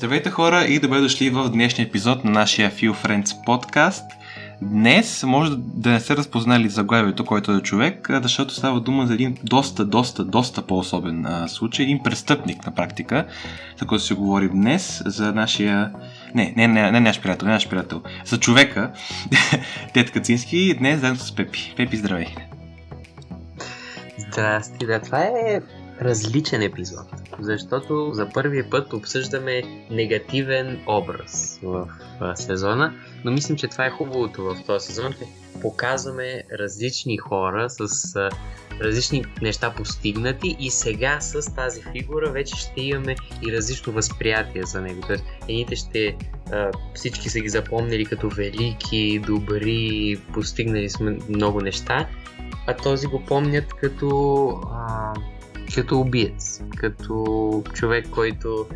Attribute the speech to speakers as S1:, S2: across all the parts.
S1: Здравейте хора и добре дошли в днешния епизод на нашия Feel Friends подкаст. Днес може да не се разпознали заглавието, който е човек, защото става дума за един доста, доста, доста по-особен а, случай, един престъпник на практика, за който си говорим днес, за нашия... Не, не, не, не наш приятел, не наш приятел, за човека, Тет Кацински, днес заедно с Пепи. Пепи, здравей!
S2: Здрасти, да, това е различен епизод, защото за първи път обсъждаме негативен образ в, сезона, но мислим, че това е хубавото в този сезон, че показваме различни хора с различни неща постигнати и сега с тази фигура вече ще имаме и различно възприятие за него. Тоест, едните ще всички са ги запомнили като велики, добри, постигнали сме много неща, а този го помнят като а, като убиец, като човек, който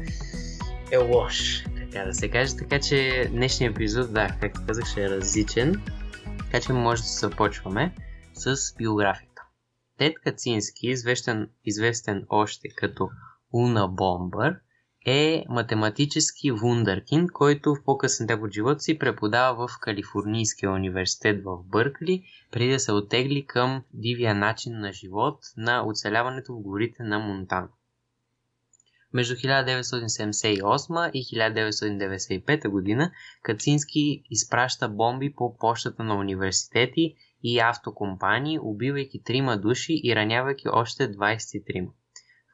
S2: е лош, така да се каже. Така че днешния епизод, да, както казах, ще е различен. Така че може да започваме с биографията. Тед Кацински, известен, известен още като Уна Бомбър, е математически вундъркин, който в по-късен от живота си преподава в Калифорнийския университет в Бъркли, преди да се отегли към дивия начин на живот на оцеляването в горите на Монтана. Между 1978 и 1995 година Кацински изпраща бомби по почтата на университети и автокомпании, убивайки трима души и ранявайки още 23.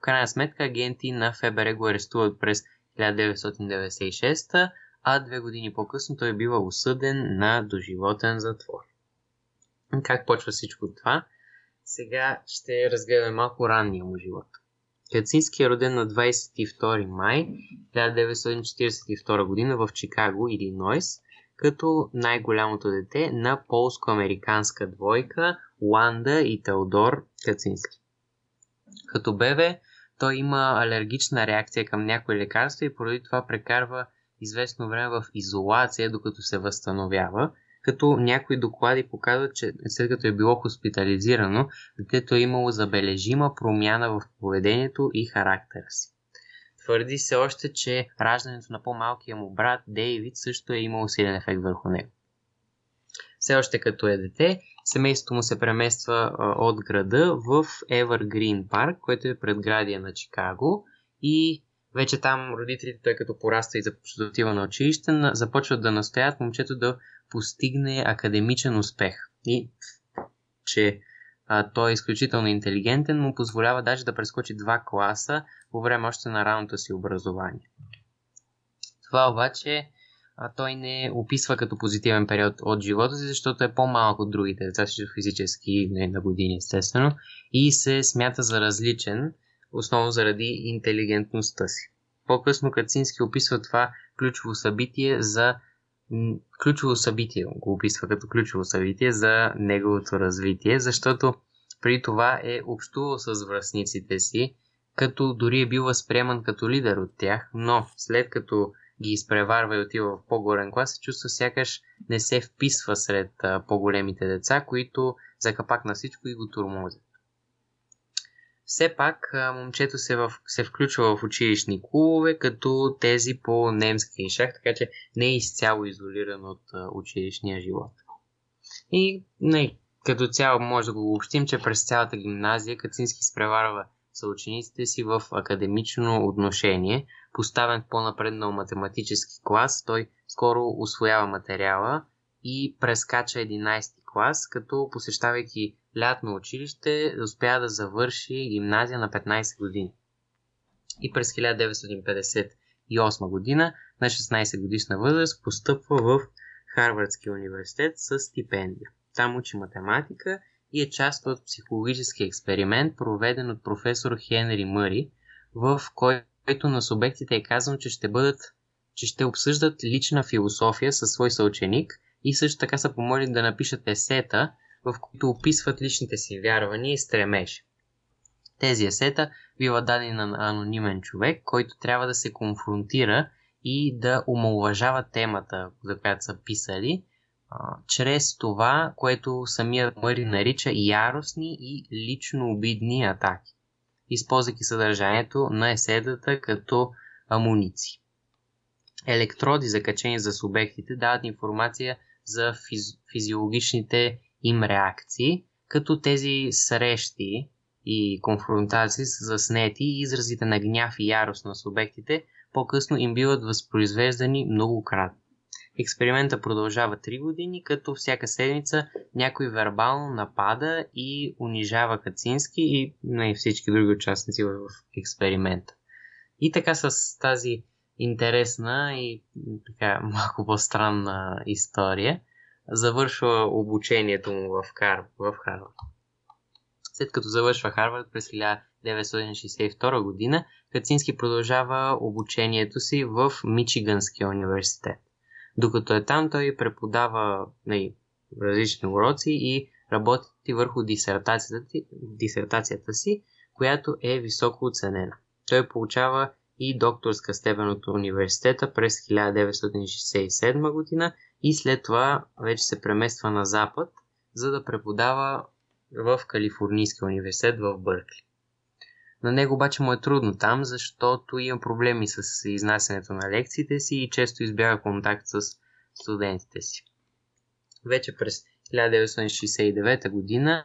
S2: В крайна сметка агенти на ФБР го арестуват през 1996, а две години по-късно той бива осъден на доживотен затвор. Как почва всичко това? Сега ще разгледаме малко ранния му живот. Кацински е роден на 22 май 1942 година в Чикаго, Илинойс, като най-голямото дете на полско-американска двойка Уанда и Теодор Кацински. Като бебе той има алергична реакция към някои лекарства и поради това прекарва известно време в изолация, докато се възстановява, като някои доклади показват, че след като е било хоспитализирано, детето е имало забележима промяна в поведението и характера си. Твърди се още, че раждането на по-малкия му брат Дейвид също е имало силен ефект върху него. Все още като е дете, семейството му се премества от града в Evergreen парк, който е предградие на Чикаго и вече там родителите, тъй като пораста и започва да отива на училище, започват да настоят момчето да постигне академичен успех. И че а, той е изключително интелигентен, му позволява даже да прескочи два класа по време още на ранното си образование. Това обаче а той не описва като позитивен период от живота си, защото е по-малък от другите деца, физически не на години, естествено, и се смята за различен, основно заради интелигентността си. По-късно Кацински описва това ключово събитие за ключово събитие, го описва като ключово събитие за неговото развитие, защото при това е общувал с връзниците си, като дори е бил възприеман като лидер от тях, но след като ги изпреварва и отива в по-горен клас, се чувства сякаш не се вписва сред а, по-големите деца, които за капак на всичко и го турмозят. Все пак а, момчето се, в, се включва в училищни клубове, като тези по немски шах, така че не е изцяло изолиран от а, училищния живот. И не, като цяло може да го общим, че през цялата гимназия Кацински изпреварва съучениците си в академично отношение. Поставен по-напреднал математически клас, той скоро освоява материала и прескача 11 клас, като посещавайки лятно училище, успя да завърши гимназия на 15 години. И през 1958 година, на 16 годишна възраст, постъпва в Харвардския университет с стипендия. Там учи математика и е част от психологически експеримент, проведен от професор Хенри Мъри, в който на субектите е казано, че ще бъдат че ще обсъждат лична философия със свой съученик и също така са помолили да напишат есета, в които описват личните си вярвания и стремеж. Тези есета биват дадени на анонимен човек, който трябва да се конфронтира и да омалуважава темата, за която са писали, чрез това, което самият Мъри нарича яростни и лично обидни атаки, използвайки съдържанието на еседата като амуниции. електроди, закачени за субектите, дават информация за физ... физиологичните им реакции, като тези срещи и конфронтации са заснети и изразите на гняв и ярост на субектите по-късно им биват възпроизвеждани многократно. Експеримента продължава 3 години, като всяка седмица някой вербално напада и унижава Кацински и на всички други участници в експеримента. И така с тази интересна и така малко по-странна история завършва обучението му в, Кар... в Харвард. След като завършва Харвард през 1962 година, Кацински продължава обучението си в Мичиганския университет. Докато е там, той преподава нали, различни уроци и работи върху дисертацията, дисертацията си, която е високо оценена. Той получава и докторска степен от университета през 1967 година и след това вече се премества на запад, за да преподава в Калифорнийския университет в Бъркли. На него обаче му е трудно там, защото има проблеми с изнасянето на лекциите си и често избяга контакт с студентите си. Вече през 1969 година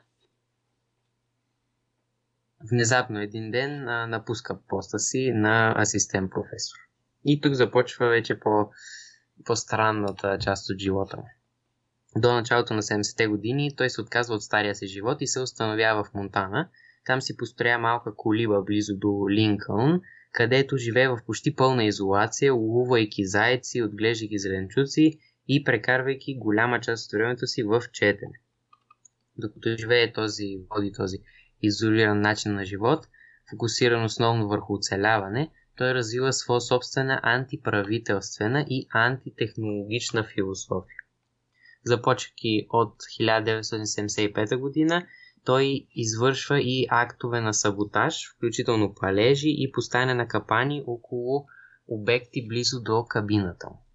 S2: внезапно един ден напуска поста си на асистент професор. И тук започва вече по, по-странната част от живота му. До началото на 70-те години той се отказва от стария си живот и се установява в Монтана. Там си построя малка колиба близо до Линкълн, където живее в почти пълна изолация, ловувайки зайци, отглеждайки зеленчуци и прекарвайки голяма част от времето си в четене. Докато живее този, води този изолиран начин на живот, фокусиран основно върху оцеляване, той развива своя собствена антиправителствена и антитехнологична философия. Започвайки от 1975 година, той извършва и актове на саботаж, включително палежи и поставяне на капани около обекти близо до кабината му.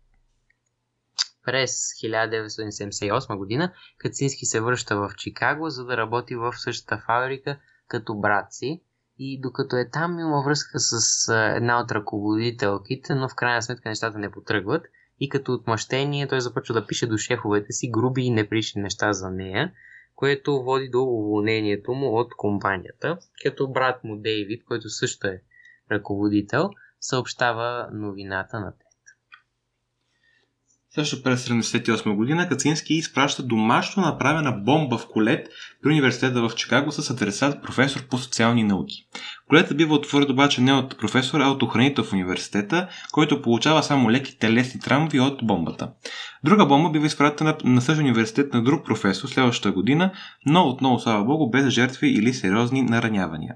S2: През 1978 година Кацински се връща в Чикаго, за да работи в същата фабрика като брат си. И докато е там, има връзка с една от ръководителките, но в крайна сметка нещата не потръгват. И като отмъщение той започва да пише до шефовете си груби и неприлични неща за нея, което води до уволнението му от компанията, като брат му Дейвид, който също е ръководител, съобщава новината на те.
S1: Също през 1978 година Кацински изпраща домашно направена бомба в колет при университета в Чикаго с адресат професор по социални науки. Колета бива отворен обаче не от професор, а от охранител в университета, който получава само леки телесни травми от бомбата. Друга бомба бива изпратена на същия университет на друг професор следващата година, но отново, слава богу, без жертви или сериозни наранявания.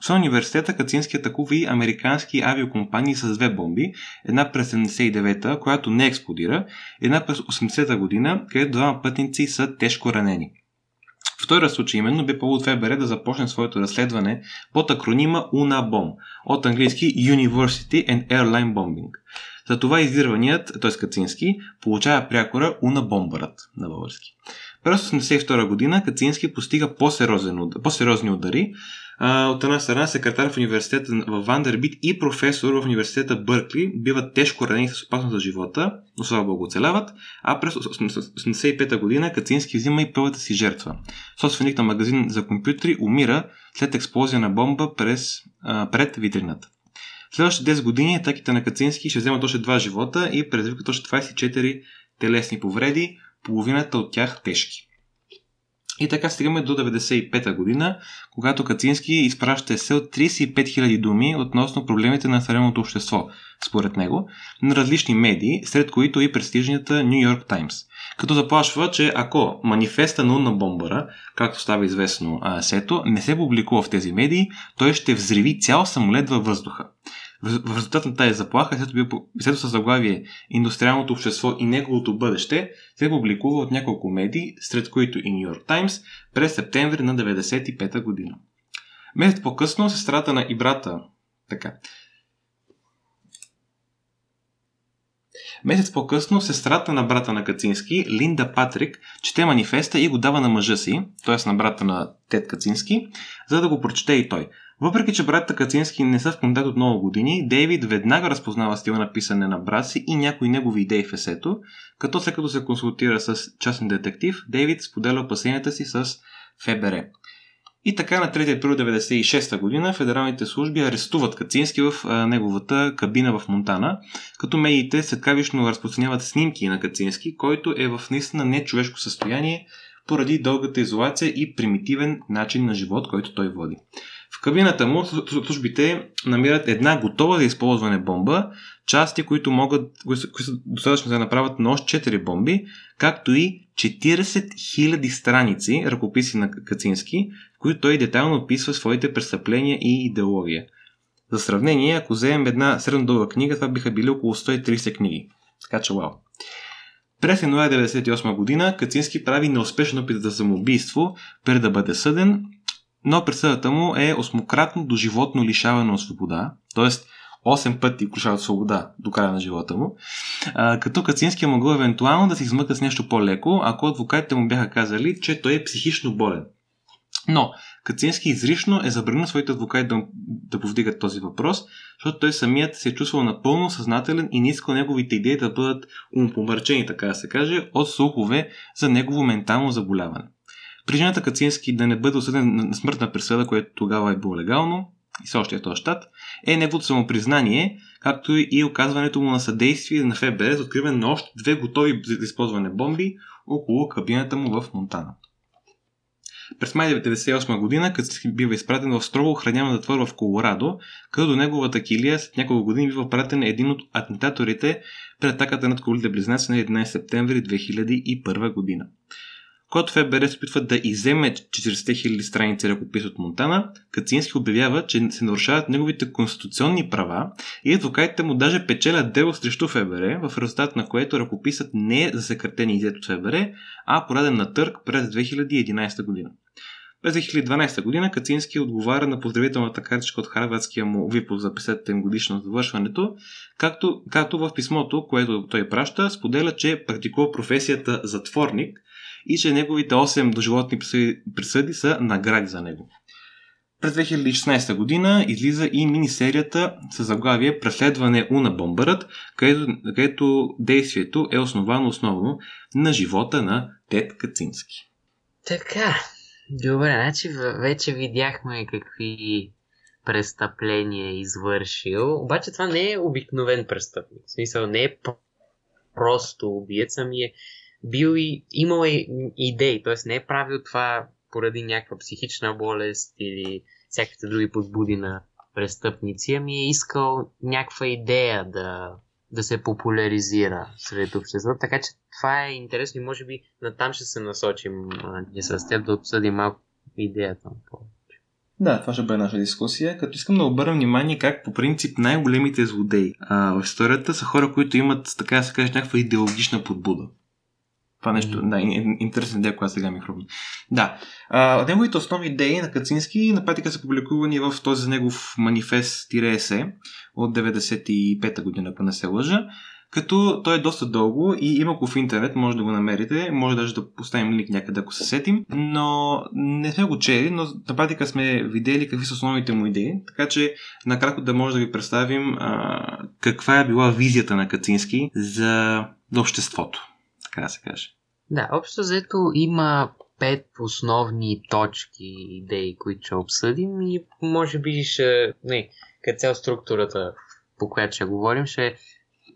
S1: Освен университета, Кацински атакува и американски авиокомпании с две бомби, една през 79-та, която не експлодира, една през 80-та година, където двама пътници са тежко ранени. Втория случай именно бе повод ФБР да започне своето разследване под акронима UNABOM, от английски University and Airline Bombing. За това издирваният, т.е. Кацински, получава прякора Уна Бомбарът на български. През 1982 година Кацински постига по-сериозни удари, от една страна, секретар в университета в Вандербит и професор в университета Бъркли биват тежко ранени с опасност за живота, но слава богу оцеляват, а през 1985 година Кацински взима и първата си жертва. Собственик на магазин за компютри умира след експлозия на бомба през, пред витрината. Следващите 10 години атаките на Кацински ще вземат още два живота и предизвикат още 24 телесни повреди, половината от тях тежки. И така стигаме до 95-та година, когато Кацински изпраща есе от 35 000 думи относно проблемите на съвременното общество, според него, на различни медии, сред които и престижната New York Times. Като заплашва, че ако манифеста на Унна Бомбара, както става известно сето, не се публикува в тези медии, той ще взриви цял самолет във въздуха. В резултат на тази заплаха, след с заглавие Индустриалното общество и неговото бъдеще се публикува от няколко медии, сред които и Нью Йорк Таймс, през септември на 1995 година. Месец по-късно сестрата на и брата така. Месец по-късно сестрата на брата на Кацински, Линда Патрик, чете манифеста и го дава на мъжа си, т.е. на брата на Тед Кацински, за да го прочете и той. Въпреки, че братята Кацински не са в контакт от много години, Дейвид веднага разпознава стила на писане на брат си и някои негови идеи в есето, като след като се консултира с частен детектив, Дейвид споделя опасенията си с ФБР. И така на 3 април 1996 година федералните служби арестуват Кацински в а, неговата кабина в Монтана, като медиите светкавично разпространяват снимки на Кацински, който е в наистина нечовешко състояние поради дългата изолация и примитивен начин на живот, който той води. В кабината му службите намират една готова за използване бомба, части, които могат, които са достатъчно да направят на още 4 бомби, както и 40 000 страници ръкописи на Кацински, в които той детайлно описва своите престъпления и идеология. За сравнение, ако вземем една средно дълга книга, това биха били около 130 книги. Така че, вау. През януари 1998 година Кацински прави неуспешен опит за самоубийство, преди да бъде съден но присъдата му е осмократно до животно лишаване от свобода, т.е. 8 пъти от свобода до края на живота му, а, като Кацински е могъл евентуално да се измъка с нещо по-леко, ако адвокатите му бяха казали, че той е психично болен. Но Кацински изрично е забранил своите адвокати да, да повдигат този въпрос, защото той самият се е чувствал напълно съзнателен и не искал неговите идеи да бъдат умпомърчени, така да се каже, от слухове за негово ментално заболяване. Причината Кацински да не бъде осъден на смъртна присъда, което тогава е било легално, и все още е този щат, е неговото самопризнание, както и оказването му на съдействие на ФБР за откриване на още две готови за използване бомби около кабината му в Монтана. През май 1998 година Кацински бива изпратен в строго охраняван затвор в Колорадо, като до неговата килия след няколко години бива пратен един от атентаторите при атаката над колите близнаци на 11 септември 2001 година. Когато ФБР се опитва да иземе 40 000 страници ръкопис от Монтана, Кацински обявява, че се нарушават неговите конституционни права и адвокатите му даже печелят дело срещу ФБР, в резултат на което ръкописът не е засекретен и изет от ФБР, а пореден на търг през 2011 година. През 2012 година Кацински отговаря на поздравителната картичка от Харвардския му випуск за 50 годишно завършването, както, както в писмото, което той праща, споделя, че практикува професията затворник – и че неговите 8 доживотни присъди, са награди за него. През 2016 година излиза и минисерията с заглавие Преследване Уна Бомбърът, където, където действието е основано основно на живота на Тед Кацински.
S2: Така, добре, значи вече видяхме какви престъпления е извършил, обаче това не е обикновен престъпник. В смисъл не е просто убиец, ами е бил и имал е идеи, т.е. не е правил това поради някаква психична болест или всякакви други подбуди на престъпници, ами е искал някаква идея да, да се популяризира сред обществото. Така че това е интересно и може би натам ще се насочим ние с теб да обсъдим малко идеята.
S1: Да, това ще бъде наша дискусия, като искам да обърна внимание как по принцип най-големите злодеи а, в историята са хора, които имат, така да се каже, някаква идеологична подбуда. Това нещо, да, интересна идея, която сега ми хрумна. Да. А, неговите основни идеи на Кацински на практика са публикувани в този негов манифест-есе от 95-та година, ако не се лъжа. Като той е доста дълго и има го в интернет, може да го намерите, може даже да поставим линк някъде, ако се сетим, но не сме го чели, но на практика сме видели какви са основните му идеи, така че накратко да може да ви представим а, каква е била визията на Кацински за, за обществото така да се каже.
S2: Да, общо взето има пет основни точки, идеи, които ще обсъдим и може би ще, не, като цял структурата, по която ще говорим, ще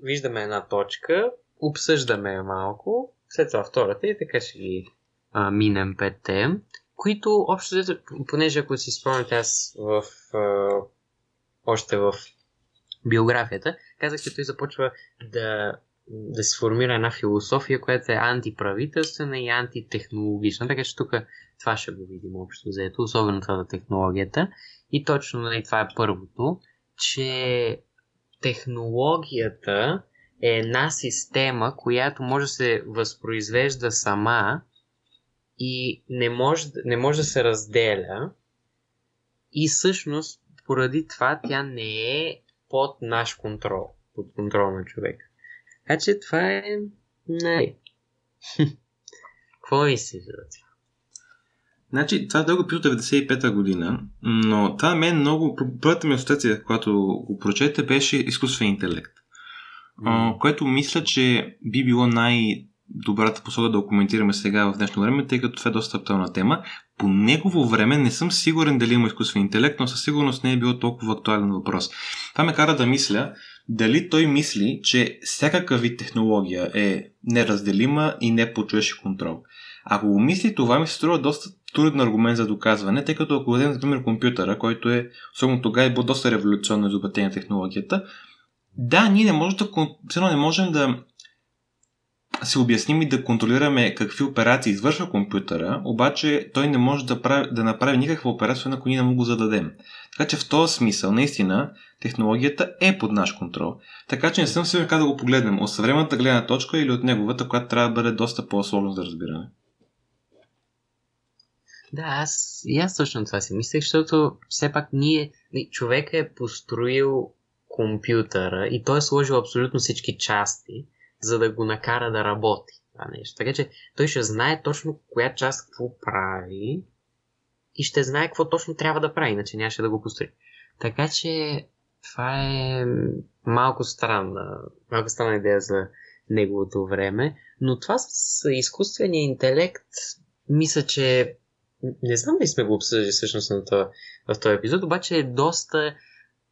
S2: виждаме една точка, обсъждаме малко, след това втората и така ще ги а, минем петте, които общо взето, понеже ако си спомняте аз в а, още в биографията, казах, че той започва да да се формира една философия, която е антиправителствена и антитехнологична. Така че тук това ще го видим общо заето, особено това за технологията. И точно нали, това е първото, че технологията е една система, която може да се възпроизвежда сама и не може, не може да се разделя. И всъщност, поради това, тя не е под наш контрол, под контрол на човека. Така че това е... Не. Какво мислиш за това?
S1: Значи, това дълго пише 95-та година, но това мен много... Първата ми асоциация, когато го прочете, беше изкуствен интелект. Mm. което мисля, че би било най- добрата посока да го коментираме сега в днешно време, тъй като това е доста актуална тема. По негово време не съм сигурен дали има изкуствен интелект, но със сигурност не е било толкова актуален въпрос. Това ме кара да мисля дали той мисли, че всякакъв вид технология е неразделима и не по човешки контрол. Ако го мисли, това ми се струва доста труден аргумент за доказване, тъй като ако вземем, например, компютъра, който е, особено тогава, е бил доста революционно изобретение на технологията, да, ние не можем да, не можем да се обясним и да контролираме какви операции извършва компютъра, обаче той не може да, прави, да направи никаква операция, ако ние не му го зададем. Така че в този смисъл, наистина, технологията е под наш контрол. Така че не съм сигурен как да го погледнем. От съвременната гледна точка или от неговата, която трябва да бъде доста по-сложно за разбиране.
S2: Да, аз и аз точно това си мислех, защото все пак ние, човек е построил компютъра и той е сложил абсолютно всички части, за да го накара да работи това нещо. Така че той ще знае точно коя част какво прави и ще знае какво точно трябва да прави, иначе нямаше да го построи. Така че това е малко странна, малко странна идея за неговото време, но това с изкуствения интелект, мисля, че не знам дали сме го обсъждали всъщност на това, в този епизод, обаче е доста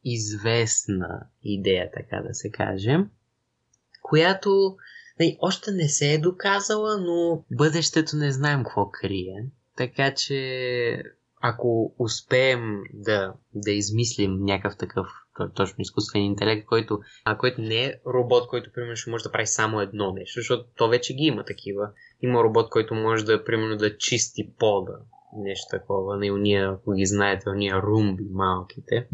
S2: известна идея, така да се каже, която не, още не се е доказала, но бъдещето не знаем какво крие. Така че ако успеем да, да измислим някакъв такъв точно изкуствен интелект, който, а, който не е робот, който примерно ще може да прави само едно нещо, защото то вече ги има такива. Има робот, който може да, примерно, да чисти пода, нещо такова, на уния, ако ги знаете, уния румби малките.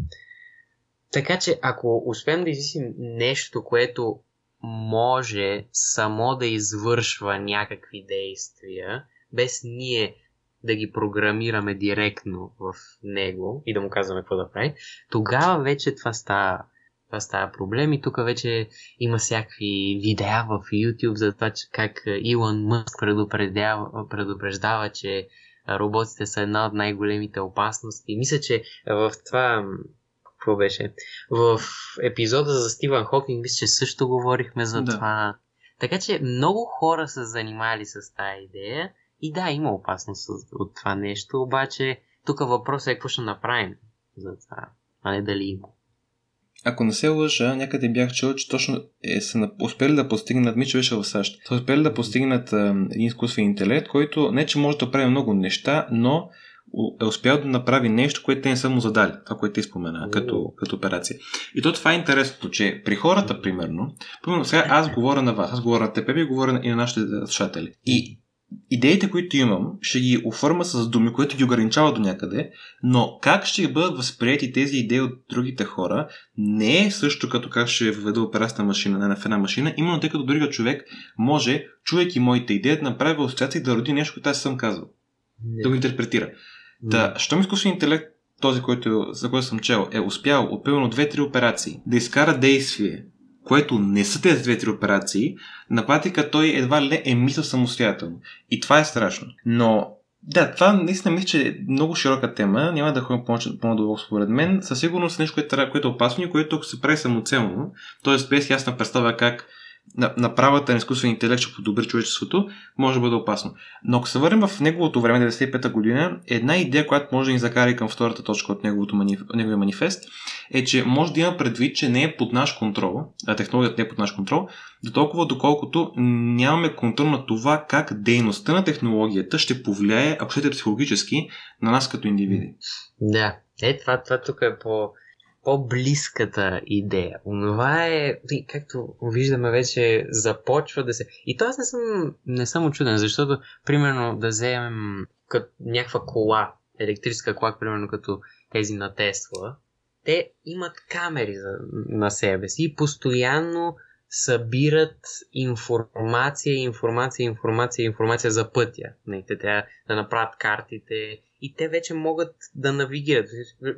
S2: Така че, ако успеем да измислим нещо, което може само да извършва някакви действия, без ние да ги програмираме директно в него и да му казваме какво да прави, тогава вече това става, това става проблем и тук вече има всякакви видеа в YouTube за това, че как Илон Мъск предупреждава, предупреждава, че роботите са една от най-големите опасности. Мисля, че в това какво беше? В епизода за Стивън Хокинг, мисля, че също говорихме за да. това. Така че много хора са занимали с тази идея и да, има опасност от това нещо, обаче тук въпросът е какво ще направим за това, а не дали има.
S1: Ако не се лъжа, някъде бях чул, че точно е, са успели да постигнат, мисля беше в САЩ, са успели да постигнат е, един изкуствен интелект, който не че може да прави много неща, но е успял да направи нещо, което те не са му задали. Това, което ти спомена, като, като операция. И то това е интересното, че при хората, примерно, примерно сега аз говоря на вас, аз говоря на теб и говоря и на нашите слушатели. И идеите, които имам, ще ги оформя с думи, които ги ограничава до някъде, но как ще бъдат възприяти тези идеи от другите хора, не е също като как ще въведа операцията машина на една машина, именно тъй като другия човек може, чуйки моите идеи, да направи асоциация и да роди нещо, което аз съм казал. Не. Да го интерпретира. Да, щом изкуствен интелект, този, който, за който съм чел, е успял от примерно 2-3 операции да изкара действие, което не са тези две-три операции, на практика той едва ли е мисъл самостоятелно. И това е страшно. Но да, това наистина мисля, че е много широка тема. Няма да ходим по-надолу според мен. Със сигурност нещо, което, което е опасно и което се прави самоцелно. Тоест без ясна представа как на, на изкуствен интелект ще подобри човечеството, може да бъде опасно. Но ако се върнем в неговото време, 95-та година, една идея, която може да ни закара и към втората точка от неговото маниф... неговия манифест, е, че може да има предвид, че не е под наш контрол, а технологията не е под наш контрол, до толкова доколкото нямаме контрол на това как дейността на технологията ще повлияе, ако щете психологически, на нас като индивиди.
S2: Да, е, това, това тук е по по-близката идея. Онова е, както виждаме вече, започва да се... И то аз не съм, не съм очуден, защото, примерно, да вземем като някаква кола, електрическа кола, примерно като тези на Тесла, те имат камери за, на себе си и постоянно събират информация, информация, информация, информация за пътя. Не, те трябва да направят картите и те вече могат да навигират.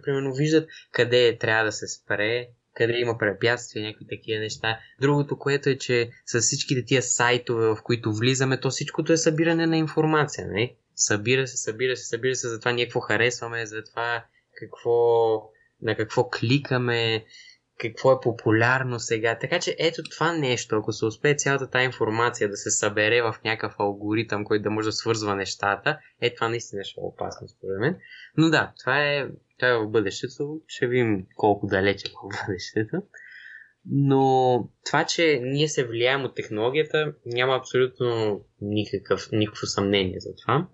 S2: Примерно виждат къде трябва да се спре, къде има препятствия, някакви такива неща. Другото, което е, че с всичките тия сайтове, в които влизаме, то всичкото е събиране на информация. Не? събира се, събира се, събира се за това ние какво харесваме, за това какво, на какво кликаме, какво е популярно сега. Така че ето това нещо, ако се успее цялата тази информация да се събере в някакъв алгоритъм, който да може да свързва нещата, е това наистина ще е опасно според мен. Но да, това е, това е в бъдещето. Ще видим колко далече е в бъдещето. Но това, че ние се влияем от технологията, няма абсолютно никакъв, никакво съмнение за това.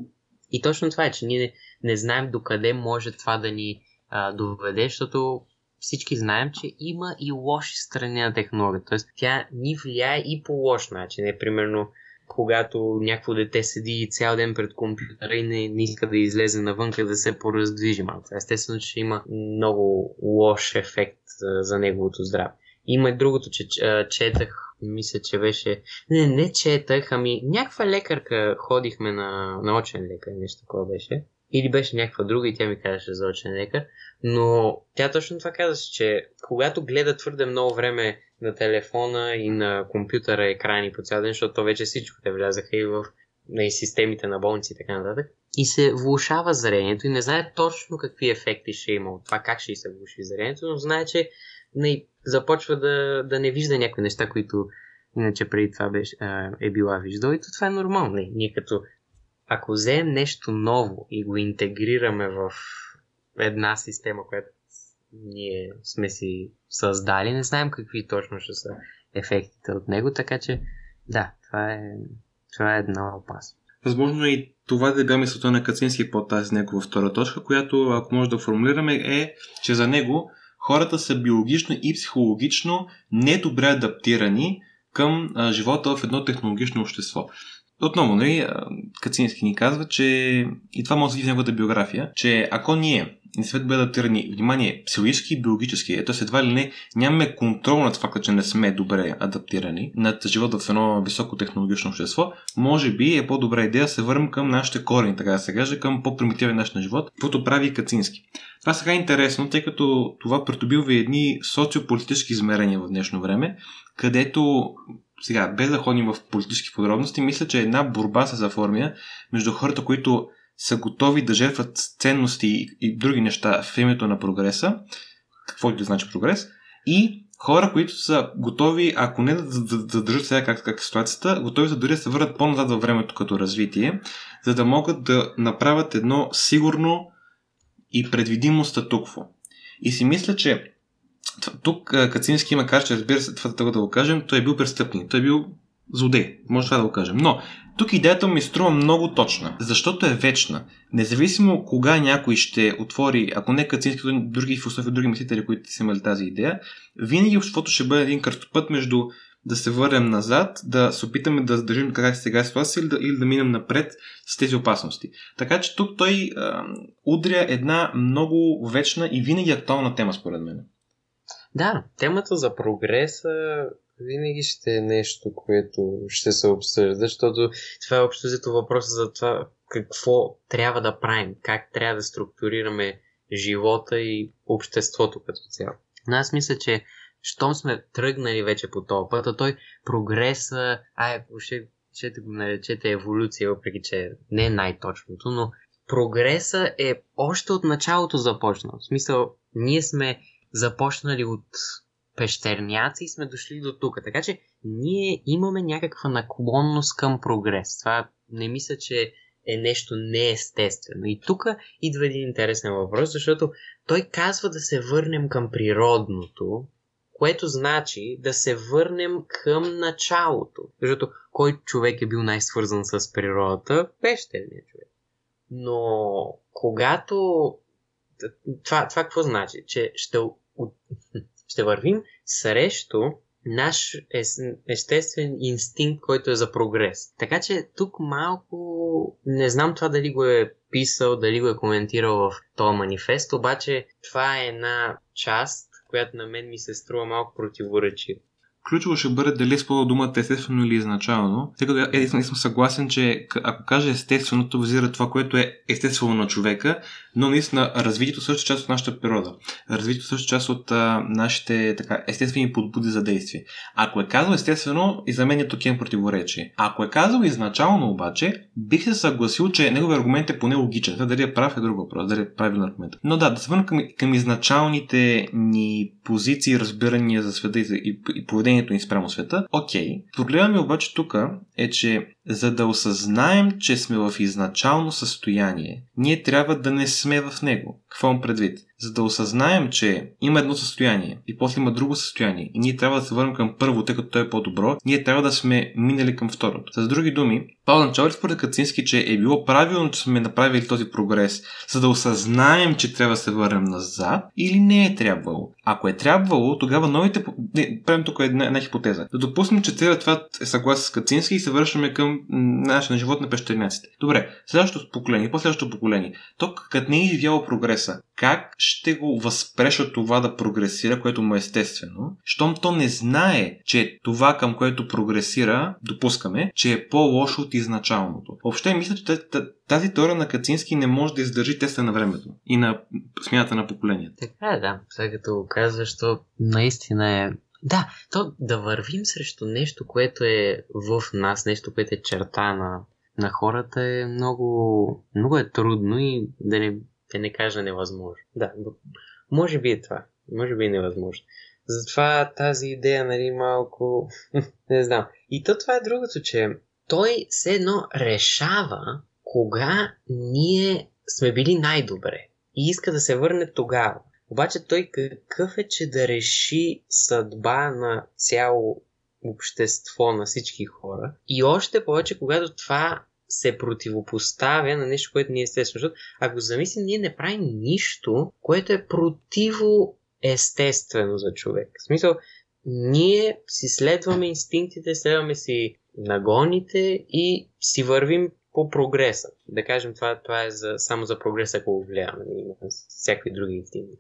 S2: И точно това е, че ние не, не знаем докъде може това да ни а, доведе, защото всички знаем, че има и лоши страни на технологията. Тоест, тя ни влияе и по лош начин. Е, примерно, когато някакво дете седи цял ден пред компютъра и не, не иска да излезе навън, да се пораздвижи малко. Естествено, че има много лош ефект за, за неговото здраве. Има и другото, че четах, мисля, че беше... Не, не четах, ами някаква лекарка ходихме на, на очен лекар, нещо такова беше. Или беше някаква друга и тя ми казаше за очен лекар. Но тя точно това казаше, че когато гледа твърде много време на телефона и на компютъра екрани по цял ден, защото то вече всичко те влязаха и в и системите на болници и така нататък. И се влушава зрението и не знае точно какви ефекти ще има от това, как ще се влуши зрението, но знае, че не, започва да, да не вижда някои неща, които иначе преди това беше, е била виждала. И то това е нормално. Не, ние като ако вземем нещо ново и го интегрираме в една система, която ние сме си създали, не знаем какви точно ще са ефектите от него, така че да, това е, това е една опасност.
S1: Възможно е и това да бе мисълта на Кацински по тази негова втора точка, която, ако може да формулираме, е, че за него хората са биологично и психологично недобре адаптирани към а, живота в едно технологично общество. Отново, нали, Кацински ни казва, че и това може да в неговата биография, че ако ние не сме добре адаптирани, внимание, психологически и биологически, ето едва ли не, нямаме контрол над факта, че не сме добре адаптирани над живота в едно високо технологично общество, може би е по-добра идея да се върнем към нашите корени, така да се каже, към по-примитивен начин на живот, каквото прави Кацински. Това сега е интересно, тъй като това придобива едни социополитически измерения в днешно време, където сега, без да ходим в политически подробности, мисля, че една борба се заформя между хората, които са готови да жертват ценности и други неща в името на прогреса, какво и да значи прогрес, и хора, които са готови, ако не да задържат сега как, как е ситуацията, готови са дори да се върнат по-назад във времето като развитие, за да могат да направят едно сигурно и предвидимо статукво. И си мисля, че тук Кацински има каже, че разбира се, това да го кажем, той е бил престъпник, той е бил злодей, може това да го кажем. Но тук идеята ми струва много точна, защото е вечна. Независимо кога някой ще отвори, ако не Кацински, други философи, други мислители, които са имали тази идея, винаги обществото ще бъде един кръстопът между да се върнем назад, да се опитаме да задържим така сега ситуация или да, или да минем напред с тези опасности. Така че тук той а, удря една много вечна и винаги актуална тема, според мен.
S2: Да, темата за прогреса винаги ще е нещо, което ще се обсъжда, защото това е общо взето въпроса за това какво трябва да правим, как трябва да структурираме живота и обществото като цяло. Но аз мисля, че щом сме тръгнали вече по този път, а той прогреса, ай, ще, ще го наречете еволюция, въпреки че не е най-точното, но прогреса е още от началото започнал. В смисъл, ние сме започнали от пещерняци и сме дошли до тук. Така че ние имаме някаква наклонност към прогрес. Това не мисля, че е нещо неестествено. И тук идва един интересен въпрос, защото той казва да се върнем към природното, което значи да се върнем към началото. Защото кой човек е бил най-свързан с природата? Пещерният човек. Но когато... Това, това какво значи? Че ще ще вървим срещу наш естествен инстинкт, който е за прогрес. Така че тук малко не знам това дали го е писал, дали го е коментирал в този манифест, обаче това е една част, която на мен ми се струва малко противоречива.
S1: Ключово ще бъде дали е според думата естествено или изначално, тъй като е, съм съгласен, че ако каже естественото, визира това, което е естествено на човека, но наистина развитието също част от нашата природа. Развитието също част от а, нашите така, естествени подбуди за действие. Ако е казал естествено, и за мен е тук има противоречие. Ако е казал изначално обаче, бих се съгласил, че неговият аргумент е поне логичен. Това дали е прав е друг въпрос, дали е правилен аргумент. Но да, да се върнем към, към изначалните ни позиции, разбирания за света и, и, и поведението ни спрямо света. Окей. Проблема ми обаче тук е, че за да осъзнаем, че сме в изначално състояние, ние трябва да не сме в него. Какво имам предвид? За да осъзнаем, че има едно състояние и после има друго състояние и ние трябва да се върнем към първо, тъй като то е по-добро, ние трябва да сме минали към второто. С други думи, Павел начало според Кацински, че е било правилно, че сме направили този прогрес, за да осъзнаем, че трябва да се върнем назад или не е трябвало? Ако е трябвало, тогава новите... Не, правим тук една, една хипотеза. Да допуснем, че целият това е съгласен с Кацински и се връщаме към начина на живот на пещерняците. Добре, следващото поколение, последващото поколение. То като не е изживяло прогреса, как ще го възпреш от това да прогресира, което му е естествено, щом то не знае, че това към което прогресира, допускаме, че е по-лошо от изначалното. Въобще мисля, че тази теория на Кацински не може да издържи теста на времето и на смяната на поколенията.
S2: Така е, да. Сега като го казваш, то наистина е да, то да вървим срещу нещо, което е в нас, нещо, което е черта на, на хората е много, много е трудно и да не, да не кажа невъзможно. Да, може би е това. Може би е невъзможно. Затова тази идея, нали, малко... не знам. И то това е другото, че той все едно решава кога ние сме били най-добре и иска да се върне тогава. Обаче той какъв е, че да реши съдба на цяло общество, на всички хора. И още повече, когато това се противопоставя на нещо, което ние естествено. Защото ако замислим, ние не правим нищо, което е противо за човек. В смисъл, ние си следваме инстинктите, следваме си нагоните и си вървим по прогреса. Да кажем, това, това е за, само за прогреса, ако го влияваме. Има всякакви други инстинкти.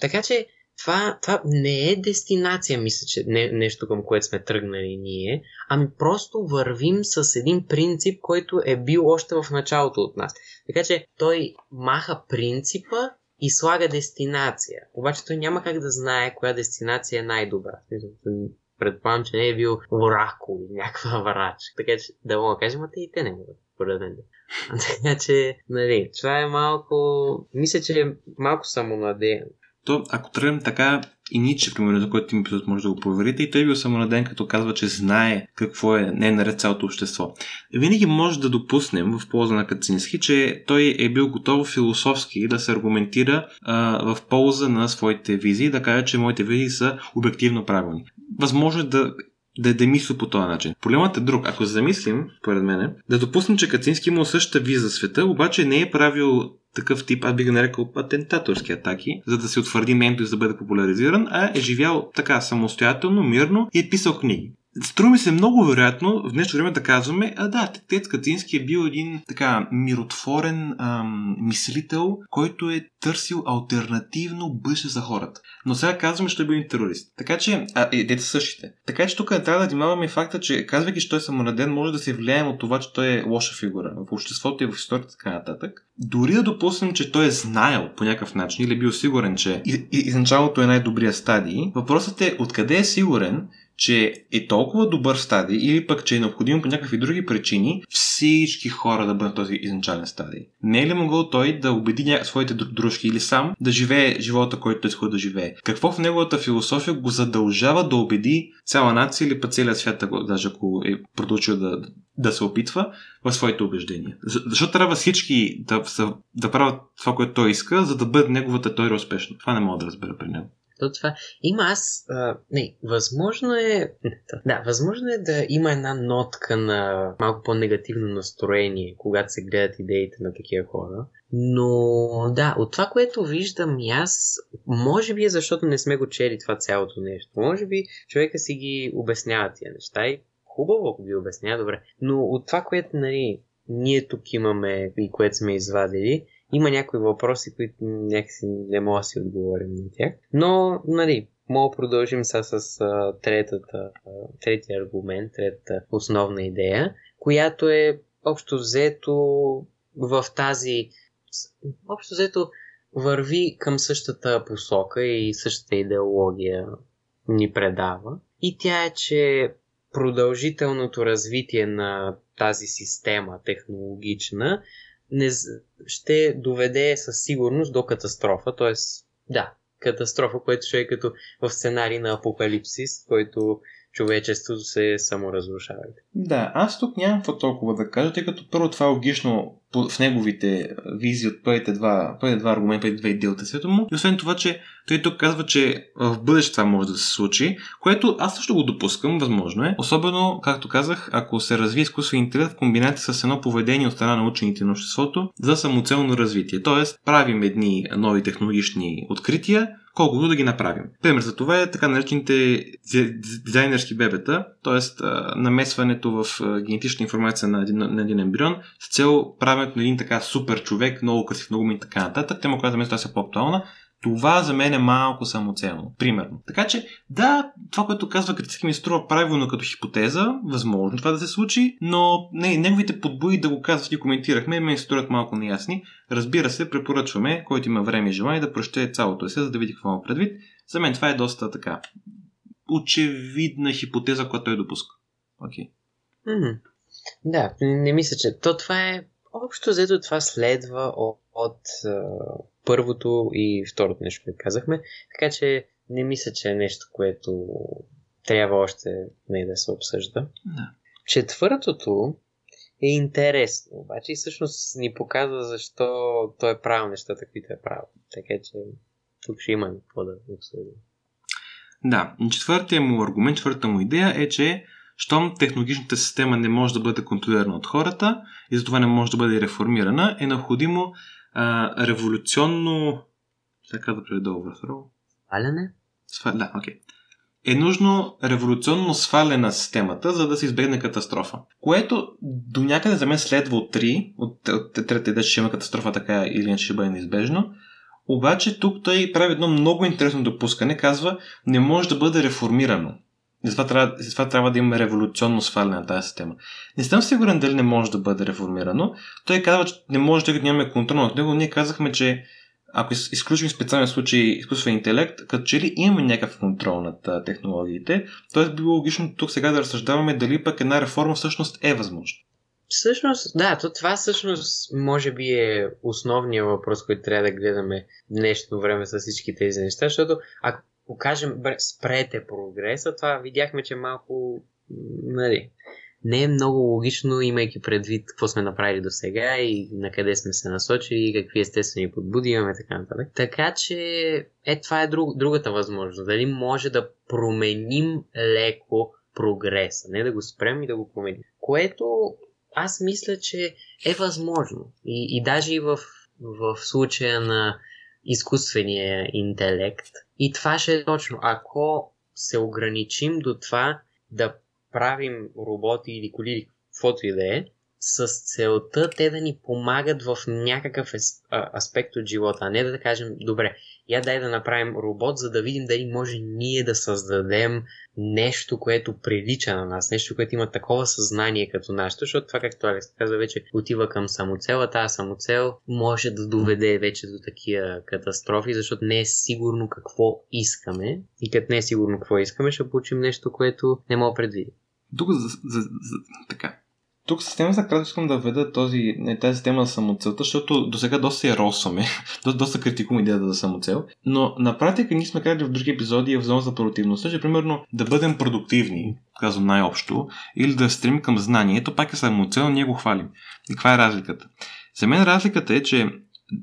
S2: Така че това, това не е дестинация, мисля, че не, нещо към което сме тръгнали ние, ами просто вървим с един принцип, който е бил още в началото от нас. Така че той маха принципа и слага дестинация. Обаче той няма как да знае коя дестинация е най-добра. Предполагам, че не е бил оракул или някаква врач. Така че да мога да кажем, а те и те не могат, според така че, нали, това е малко... Мисля, че е малко самонадеян.
S1: То, ако тръгнем така, и Ниче, примерно, за който ти ми епизод може да го проверите, и той е бил самонаден, като казва, че знае какво е не е наред цялото общество. Винаги може да допуснем в полза на Кацински, че той е бил готов философски да се аргументира а, в полза на своите визии, да каже, че моите визии са обективно правилни. Възможно е да да, да мисля по този начин. Проблемът е друг. Ако замислим, според мен, да допуснем, че Кацински има същата виза за света, обаче не е правил такъв тип, аз би го нарекал атентаторски атаки, за да се утвърди мнението и за да бъде популяризиран, а е живял така самостоятелно, мирно и е писал книги. Струва ми се много вероятно в днешно време да казваме, а да, Тец Катински е бил един така миротворен ам, мислител, който е търсил альтернативно бъдеще за хората. Но сега казваме, че е бил терорист. Така че, а, и дете същите. Така че тук трябва да внимаваме факта, че казвайки, че той е самонаден, може да се влияем от това, че той е лоша фигура в обществото и в историята така нататък. Дори да допуснем, че той е знаел по някакъв начин или е бил сигурен, че изначалото е най-добрия стадий, въпросът е откъде е сигурен, че е толкова добър стадий или пък, че е необходимо по някакви други причини всички хора да бъдат този изначален стадий. Не е ли могъл той да убеди своите дружки или сам да живее живота, който той да живее? Какво в неговата философия го задължава да убеди цяла нация или пък целият свят, даже ако е продължил да, да се опитва в своите убеждения. Защо трябва всички да, да правят това, което той иска, за да бъде неговата теория успешна? Това не мога да разбера при него.
S2: То това има аз. А, не, възможно е. Да, възможно е да има една нотка на малко по-негативно настроение, когато се гледат идеите на такива хора. Но да, от това, което виждам и аз, може би е защото не сме го чели това цялото нещо. Може би човека си ги обяснява тия неща и хубаво, ако ги обяснява, добре. Но от това, което нали, ние тук имаме и което сме извадили, има някои въпроси, които някакси не мога да си отговорим на тях. Но, нали, мога да продължим сега с а, третата, а, третия аргумент, третата основна идея, която е общо взето в тази общо взето върви към същата посока и същата идеология ни предава. И тя е, че продължителното развитие на тази система технологична не, ще доведе със сигурност до катастрофа. Т.е. да, катастрофа, което ще е като в сценарий на апокалипсис, който човечеството се саморазрушава.
S1: Да, аз тук нямам какво толкова да кажа, тъй като първо това е логично в неговите визии от първите два, първите два аргумента, първите две идеи от света му. И освен това, че той тук казва, че в бъдеще това може да се случи, което аз също го допускам, възможно е. Особено, както казах, ако се развие изкуствен интелект в комбинация с едно поведение от страна на учените на обществото за самоцелно развитие. Тоест, правим едни нови технологични открития, колкото да ги направим. Пример за това е така наречените дизайнерски бебета, т.е. намесването в генетична информация на един, на един ембрион с цел правенето на един така супер човек, много красив, много ми и така нататък. Тема, която за мен е по-актуална. Това за мен е малко самоцелно. Примерно. Така че, да, това, което казва критически ми струва правилно като хипотеза, възможно това да се случи, но не, неговите подбои да го казват и коментирахме, ме струват малко неясни. Разбира се, препоръчваме, който има време и желание да прочете цялото есе, за да види какво има предвид. За мен това е доста така очевидна хипотеза, която той допуска. Окей. Okay.
S2: Mm-hmm. Да, не мисля, че то това е общо взето това следва от, от първото и второто нещо, което казахме. Така че не мисля, че е нещо, което трябва още не да се обсъжда.
S1: Да.
S2: Четвъртото е интересно, обаче и всъщност ни показва защо той е правил нещата, които е правил. Така че тук ще има какво да обсъдим.
S1: Да, четвъртият му аргумент, четвъртата му идея е, че щом технологичната система не може да бъде контролирана от хората и затова не може да бъде реформирана, е необходимо а, революционно... Сега да преведа overthrow.
S2: Сваляне?
S1: Сва... Да, окей. Okay. Е нужно революционно сваляне на системата, за да се избегне катастрофа. Което до някъде за мен следва от 3, от, от трета идея, ще има катастрофа така или иначе ще бъде неизбежно. Обаче тук той прави едно много интересно допускане. Казва, не може да бъде реформирано. Затова трябва, затова трябва да има революционно сваляне на тази система. Не съм сигурен дали не може да бъде реформирано. Той казва, че не може, като нямаме контрол над него. Ние казахме, че ако изключим специален случай изкуствен интелект, като че ли имаме някакъв контрол над технологиите, т.е. би било логично тук сега да разсъждаваме дали пък една реформа всъщност е възможна.
S2: Всъщност, да, то това всъщност може би е основният въпрос, който трябва да гледаме днешно време с всички тези неща, защото ако покажем, спрете прогреса, това видяхме, че малко, нали, не е много логично, имайки предвид какво сме направили до сега и на къде сме се насочили и какви естествени подбуди имаме така нататък. Така че, е, това е друг, другата възможност. Дали може да променим леко прогреса, не да го спрем и да го променим. Което аз мисля, че е възможно. И, и даже и в, в случая на изкуствения интелект. И това ще е точно. Ако се ограничим до това да правим роботи или коли каквото и да е, с целта те да ни помагат в някакъв аспект от живота, а не да кажем, добре, я дай да направим робот, за да видим дали може ние да създадем нещо, което прилича на нас, нещо, което има такова съзнание като нашето, защото това, както Алекс каза, вече отива към самоцел, а тази самоцел може да доведе вече до такива катастрофи, защото не е сигурно какво искаме и като не е сигурно какво искаме, ще получим нещо, което не мога предвидим.
S1: Тук за, за, за, така, тук система за кратко искам да введа този, тази тема за самоцелта, защото до сега доста я росваме, доста, доста критикувам идеята за самоцел, но на практика ние сме казали в други епизоди в зона за продуктивността, че примерно да бъдем продуктивни, казвам най-общо, или да стремим към знанието, пак е самоцел, ние го хвалим. И каква е разликата? За мен разликата е, че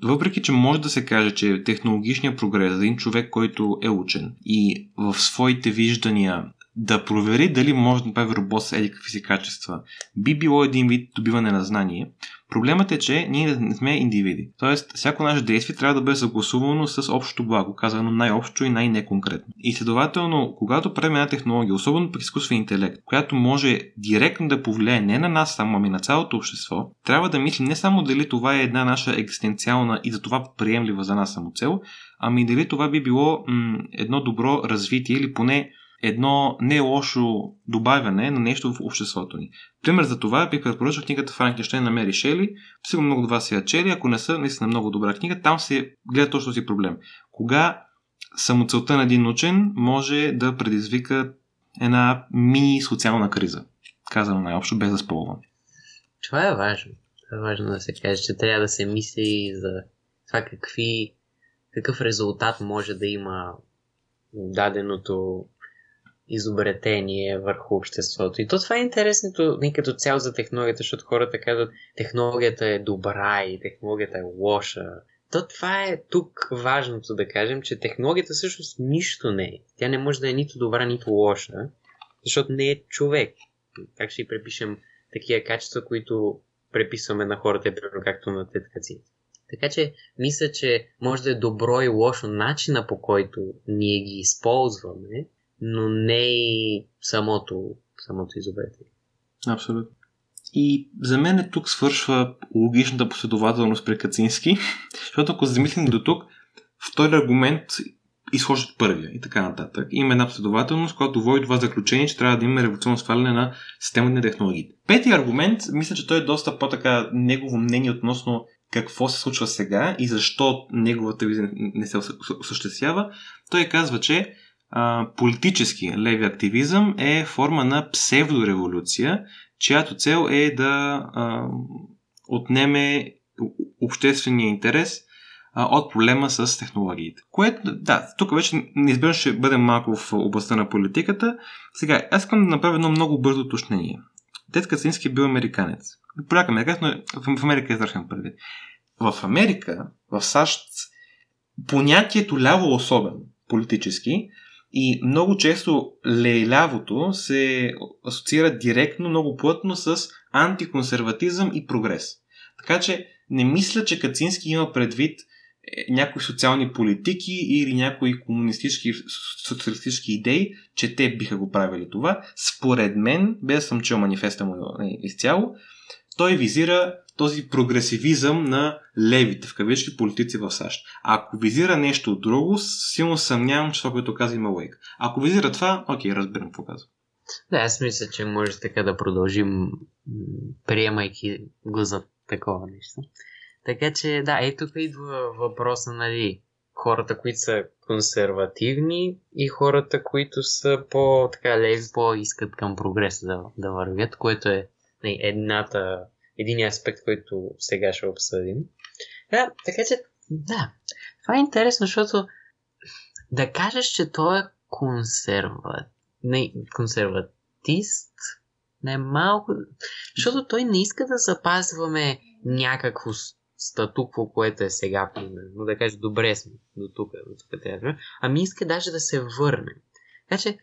S1: въпреки, че може да се каже, че технологичният прогрес за един човек, който е учен и в своите виждания да провери дали може да направи робот с еди какви си качества, би било един вид добиване на знание. Проблемът е, че ние не сме индивиди. Тоест, всяко наше действие трябва да бъде съгласувано с общото благо, казано най-общо и най-неконкретно. И следователно, когато правим една технология, особено при изкуствен интелект, която може директно да повлияе не на нас само, ами на цялото общество, трябва да мислим не само дали това е една наша екзистенциална и за това приемлива за нас самоцел, ами дали това би било м- едно добро развитие или поне едно не лошо добавяне на нещо в обществото ни. Пример за това бих препоръчал книгата Франкенштейн на Мери Шели. Сигурно много от вас си я чели, ако не са, наистина много добра книга. Там се гледа точно си проблем. Кога самоцелта на един учен може да предизвика една мини социална криза. Казано най-общо, без да спълвам.
S2: Това е важно. Това е важно да се каже, че трябва да се мисли за това какви, какъв резултат може да има даденото изобретение върху обществото. И то това е интересното не като цяло за технологията, защото хората казват технологията е добра и технологията е лоша. То това е тук важното да кажем, че технологията всъщност нищо не е. Тя не може да е нито добра, нито лоша, защото не е човек. Как ще и препишем такива качества, които преписваме на хората, както на теткаци. Така че, мисля, че може да е добро и лошо начина по който ние ги използваме, но не и самото, самото изобретение.
S1: Абсолютно. И за мен тук свършва логичната последователност при Кацински, защото ако замислим до тук, втори аргумент изхожда от първия и така нататък. Има една последователност, която води това заключение, че трябва да има революционно сваляне на системата на технологиите. Петия аргумент, мисля, че той е доста по-така негово мнение относно какво се случва сега и защо неговата визия не се осъществява. Той казва, че политически леви активизъм е форма на псевдореволюция, чиято цел е да а, отнеме обществения интерес а, от проблема с технологиите. Което, да, тук вече неизбежно ще бъдем малко в областта на политиката. Сега, аз искам да направя едно много бързо уточнение. Тед Кацински е бил американец. Поляк американец, но в Америка е израхен предвид. В Америка, в САЩ, понятието ляво особено, политически, и много често левото се асоциира директно, много плътно с антиконсерватизъм и прогрес. Така че не мисля, че Кацински има предвид е, някои социални политики или някои комунистически, социалистически идеи, че те биха го правили това. Според мен, без да съм чел манифеста му е, изцяло, той визира този прогресивизъм на левите, в кавички, политици в САЩ. А ако визира нещо друго, силно съмнявам, че това, което казва има лейк. Ако визира това, окей, разбирам какво казва.
S2: Да, аз мисля, че може така да продължим, приемайки го за такова нещо. Така че, да, ето тук идва въпроса, нали, хората, които са консервативни и хората, които са по-така леви, по-искат към прогрес да, да вървят, което е нали, едната един аспект, който сега ще обсъдим. Да, така че, да, това е интересно, защото да кажеш, че той е консерват, не, консерватист, не е малко, защото той не иска да запазваме някакво статукво, което е сега, примерно, да каже, добре сме до тук, до тук трябва, ами иска даже да се върне. Така че,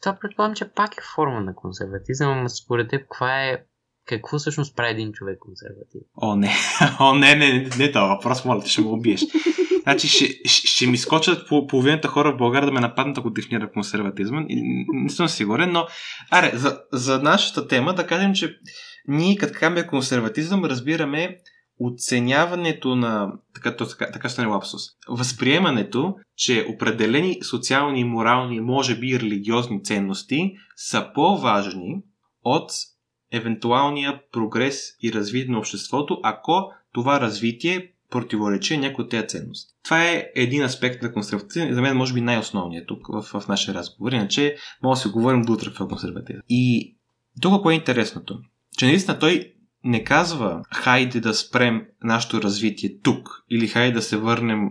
S2: това предполагам, че пак е форма на консерватизъм, но според теб, каква е какво всъщност прави един човек консерватив?
S1: О, не. О, не, не, не, не това въпрос, моля ще го убиеш. Значи ще, ще, ще ми скочат по половината хора в България да ме нападнат, ако дефинира консерватизма. Не съм сигурен, но... Аре, за, за нашата тема да кажем, че ние като казваме консерватизъм разбираме оценяването на, така, така, така стане лапсус, възприемането, че определени социални, морални, може би религиозни ценности са по-важни от евентуалния прогрес и развитие на обществото, ако това развитие противоречи някои от тези ценности. Това е един аспект на консерватизъм за мен може би най-основният тук в, в нашия разговор. Иначе може да си говорим до утре в консерватизъм. И тук какво е интересното? Че наистина той не казва хайде да спрем нашето развитие тук или хайде да се върнем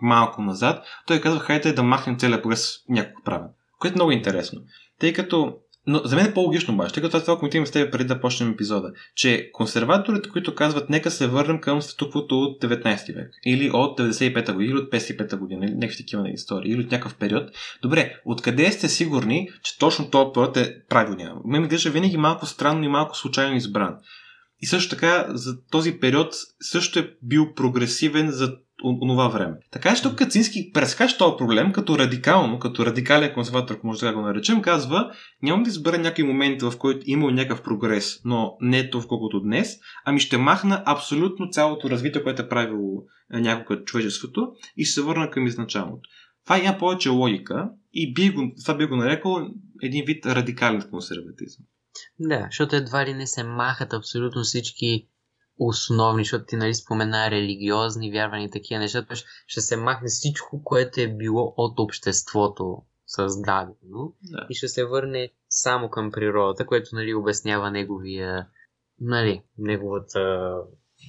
S1: малко назад. Той казва хайде да махнем целият прогрес някакво правен. Което е много интересно. Тъй като но за мен е по-логично обаче, тъй като това коментираме с теб преди да почнем епизода, че консерваторите, които казват нека се върнем към статуквото от 19 век, или от 95-та година, или от 55-та година, или някакви такива истории, или от някакъв период. Добре, откъде сте сигурни, че точно този период е правилният? Ме ми гледа винаги малко странно и малко случайно избран. И също така, за този период също е бил прогресивен за онова време. Така че тук Кацински прескача този проблем като радикално, като радикален консерватор, ако може да го наречем, казва, нямам да избера някой момент, в който имал някакъв прогрес, но не е толкова колкото днес, ами ще махна абсолютно цялото развитие, което е правило някога човечеството и ще се върна към изначалното. Това има повече логика и би го, това би го нарекал един вид радикален консерватизъм.
S2: Да, защото едва ли не се махат абсолютно всички основни, защото ти нали спомена религиозни вярвания и такива неща, ще се махне всичко, което е било от обществото създадено
S1: Да.
S2: и ще се върне само към природата, което нали обяснява неговия, нали, неговата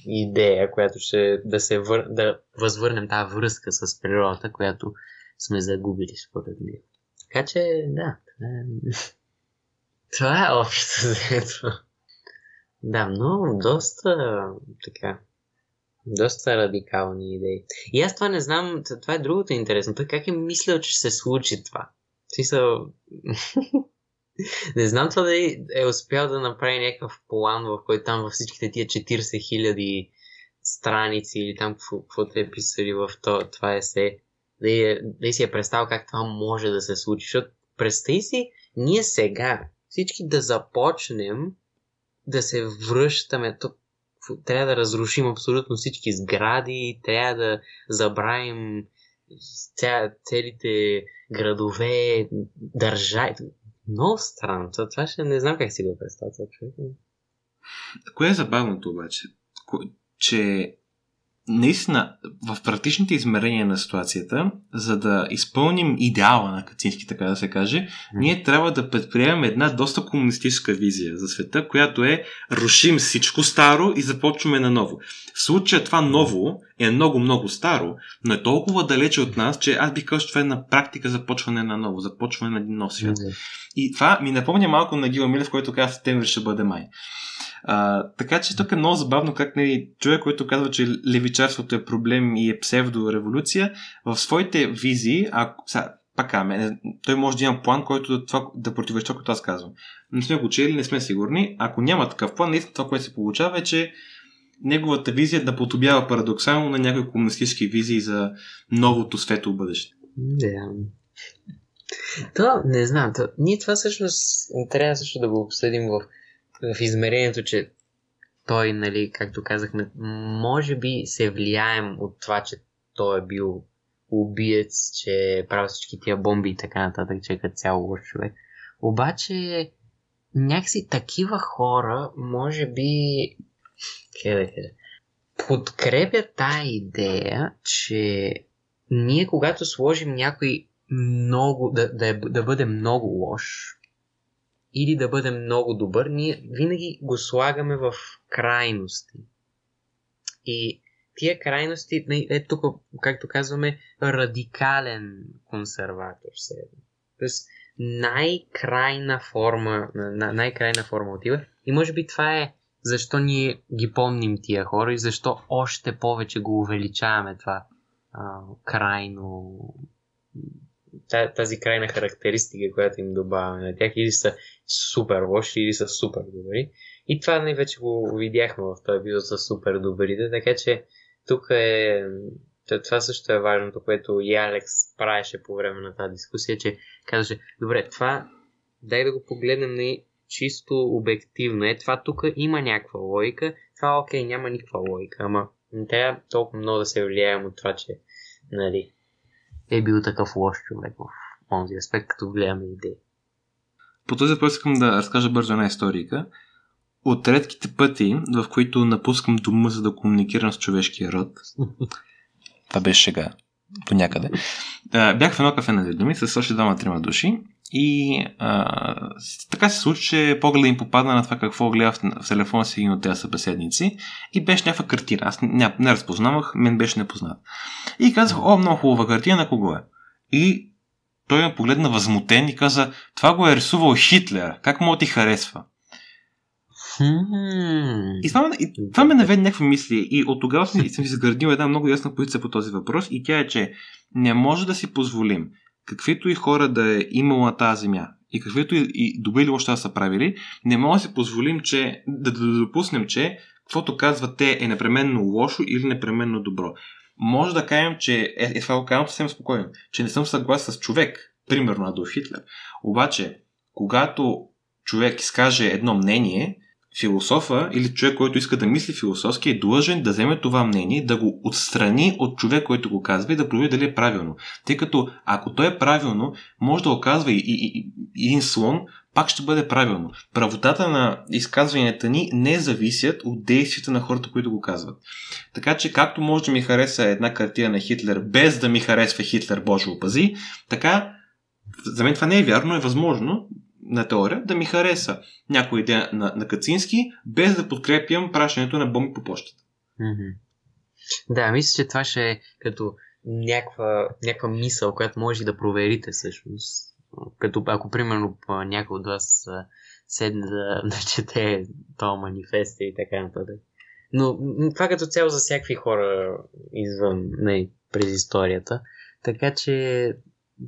S2: идея, която ще да се вър... да възвърнем тази връзка с природата, която сме загубили според него. Така че, да, това е, това е общо взето. Да, но доста така. Доста радикални идеи. И аз това не знам, това е другото интересно. Той как е мислил, че ще се случи това? Смисъл... не знам това дали е успял да направи някакъв план, в който там във всичките тия 40 хиляди страници или там какво- каквото е писали в то, това есе, дали, е- дали си е представил как това може да се случи. Защото представи си, ние сега всички да започнем да се връщаме. Фу- трябва да разрушим абсолютно всички сгради, трябва да забравим ця, целите градове, държави. Много странно. Това, това ще не знам как си го представя човек.
S1: Кое е забавното обаче? Че наистина в практичните измерения на ситуацията, за да изпълним идеала на Кацински, така да се каже, ние трябва да предприемем една доста комунистическа визия за света, която е рушим всичко старо и започваме наново. В случая това ново е много-много старо, но е толкова далече от нас, че аз бих казал, че това е на практика започване на ново, започване на един нов свят. И това ми напомня малко на Гила Милев, който каза септември ще бъде май. А, така че тук е много забавно как нали, човек, който казва, че левичарството е проблем и е псевдореволюция, в своите визии, ако, сега, пак аме, той може да има план, който да, това, да това, което аз казвам. Не сме го чели, не сме сигурни. Ако няма такъв план, наистина това, което се получава е, че неговата визия да подобява парадоксално на някои комунистически визии за новото светло бъдеще.
S2: Да. То, не знам, то, ние това всъщност трябва също да го обсъдим в, в измерението, че той, нали, както казахме, може би се влияем от това, че той е бил убиец, че прави всички тия бомби и така нататък, че е като цяло лош човек. Обаче, някакси такива хора, може би, как да кажа, тая идея, че ние когато сложим някой много, да, да, е, да бъде много лош или да бъде много добър, ние винаги го слагаме в крайности. И тия крайности, е тук, както казваме, радикален консерватор. Се. Тоест, най-крайна форма, на- най-крайна форма отива. И може би това е защо ние ги помним тия хора и защо още повече го увеличаваме това а, крайно тази крайна характеристика, която им добавяме на тях, или са супер лоши, или са супер добри. И това ние вече го видяхме в този епизод с супер добрите, така че тук е... Това също е важното, което и Алекс правеше по време на тази дискусия, че казваше, добре, това дай да го погледнем на чисто обективно. Е, това тук има някаква логика, това окей, няма никаква логика, ама не трябва толкова много да се влияем от това, че нали, е бил такъв лош човек в този аспект, като гледаме идеи.
S1: По този въпрос искам да разкажа бързо една историка. От редките пъти, в които напускам дома, за да комуникирам с човешкия род, това беше шега до някъде, бях в едно кафе на думи с още двама-трима души и а, така се случи, че погледа им попадна на това какво гледа в, в телефона си един от тези събеседници и беше някаква картина. Аз не, не разпознавах, мен беше непознат. И казах, о, много хубава картина, на кого е? И той ме погледна възмутен и каза, това го е рисувал Хитлер, как му ти харесва? И това, ме- и това ме наведе някакви мисли и от тогава съм, съм изградил една много ясна позиция по този въпрос и тя е, че не може да си позволим каквито и хора да е имало на тази земя и каквито и, и добри или лоши да са правили, не може да си позволим, че да, да допуснем, че каквото казват те е непременно лошо или непременно добро. Може да кажем, че е, е това го казвам съвсем спокойно, че не съм съгласен с човек, примерно Адолф Хитлер. Обаче, когато човек изкаже едно мнение, философа или човек, който иска да мисли философски, е длъжен да вземе това мнение, да го отстрани от човек, който го казва и да провери дали е правилно. Тъй като ако то е правилно, може да оказва и, и, и един слон, пак ще бъде правилно. Правотата на изказванията ни не зависят от действията на хората, които го казват. Така че, както може да ми хареса една картина на Хитлер, без да ми харесва Хитлер, Боже опази, така за мен това не е вярно, е възможно на теория да ми хареса някоя идея на, на Кацински, без да подкрепям пращането на бомби по почтата.
S2: Да, мисля, че това ще е като някаква, някаква мисъл, която може да проверите всъщност. Като ако примерно някой от вас седне да, да чете този манифест и така нататък. Но това като цяло за всякакви хора извън не, през историята. Така че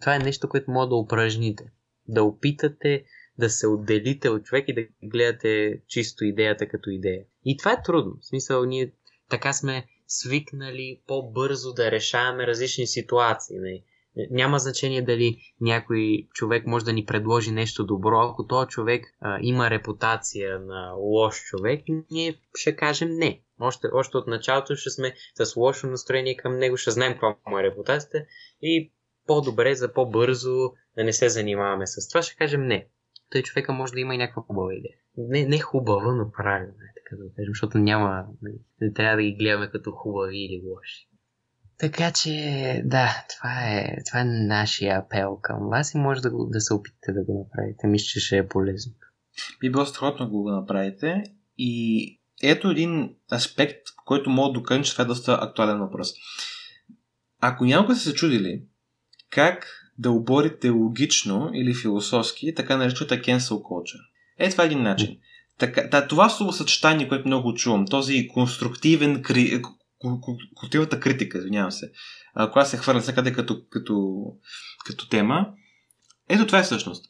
S2: това е нещо, което може да упражните. Да опитате да се отделите от човек и да гледате чисто идеята като идея. И това е трудно. В смисъл, ние така сме свикнали по-бързо да решаваме различни ситуации. Не? Няма значение дали някой човек може да ни предложи нещо добро. Ако този човек а, има репутация на лош човек, ние ще кажем не. Още, още от началото ще сме с лошо настроение към него, ще знаем каква му е репутацията и по-добре, за по-бързо да не се занимаваме с това, ще кажем не. Той човека може да има и някаква хубава идея. Не, не хубава, но правилна, е, така да кажем, защото няма, не, не трябва да ги гледаме като хубави или лоши. Така че, да, това е, това е нашия апел към вас и може да, го, да се опитате да го направите. Мисля, че ще е полезно.
S1: Би било страхотно да го направите и ето един аспект, който мога да докажа, че това е доста актуален въпрос. Ако някога са се чудили как да оборите логично или философски така наречената cancel culture. Е, това е един начин. Така, да, това словосъчетание, което много чувам, този конструктивен, кри... конструктивната критика, извинявам се, която се хвърля всякъде като, като, като тема, ето това е всъщност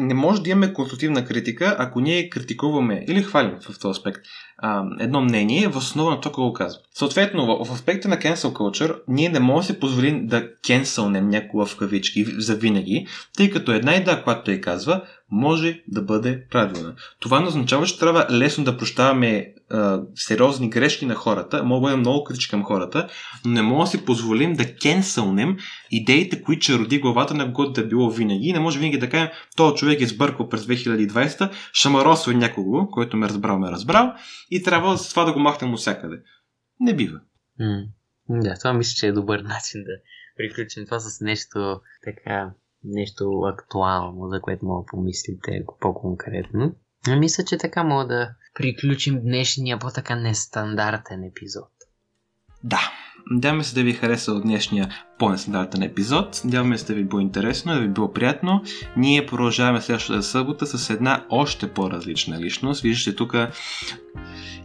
S1: не може да имаме конструктивна критика, ако ние критикуваме или хвалим в този аспект а, едно мнение в основа на какво го казва. Съответно, в, аспекта на cancel culture, ние не можем да си позволим да кенсълнем някого в кавички за винаги, тъй като една идея, която той казва, може да бъде правилна. Това не означава, че трябва лесно да прощаваме а, сериозни грешки на хората, мога да бъдем много критични към хората, но не мога да си позволим да кенсълнем идеите, които ще роди главата на когото да е било винаги. Не може винаги да кажем, този човек е сбъркал през 2020, шамаросва някого, който ме е разбрал, ме е разбрал и трябва с това да го махнем всякъде. Не бива.
S2: Mm. Да, това мисля, че е добър начин да приключим това с нещо така нещо актуално, за което мога да помислите по-конкретно. Мисля, че така мога да приключим днешния по-така нестандартен епизод.
S1: Да, Надяваме се да ви хареса от днешния по-нестандартен епизод. Надяваме се да ви било интересно, да ви било приятно. Ние продължаваме следващата събота с една още по-различна личност. Виждате тук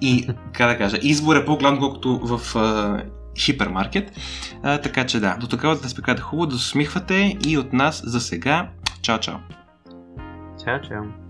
S1: и, как да кажа, избор е по-голям, колкото в хипермаркет. А, така че да, до такава да спекате хубаво, да се усмихвате и от нас за сега. Чао, чао!
S2: Чао, чао!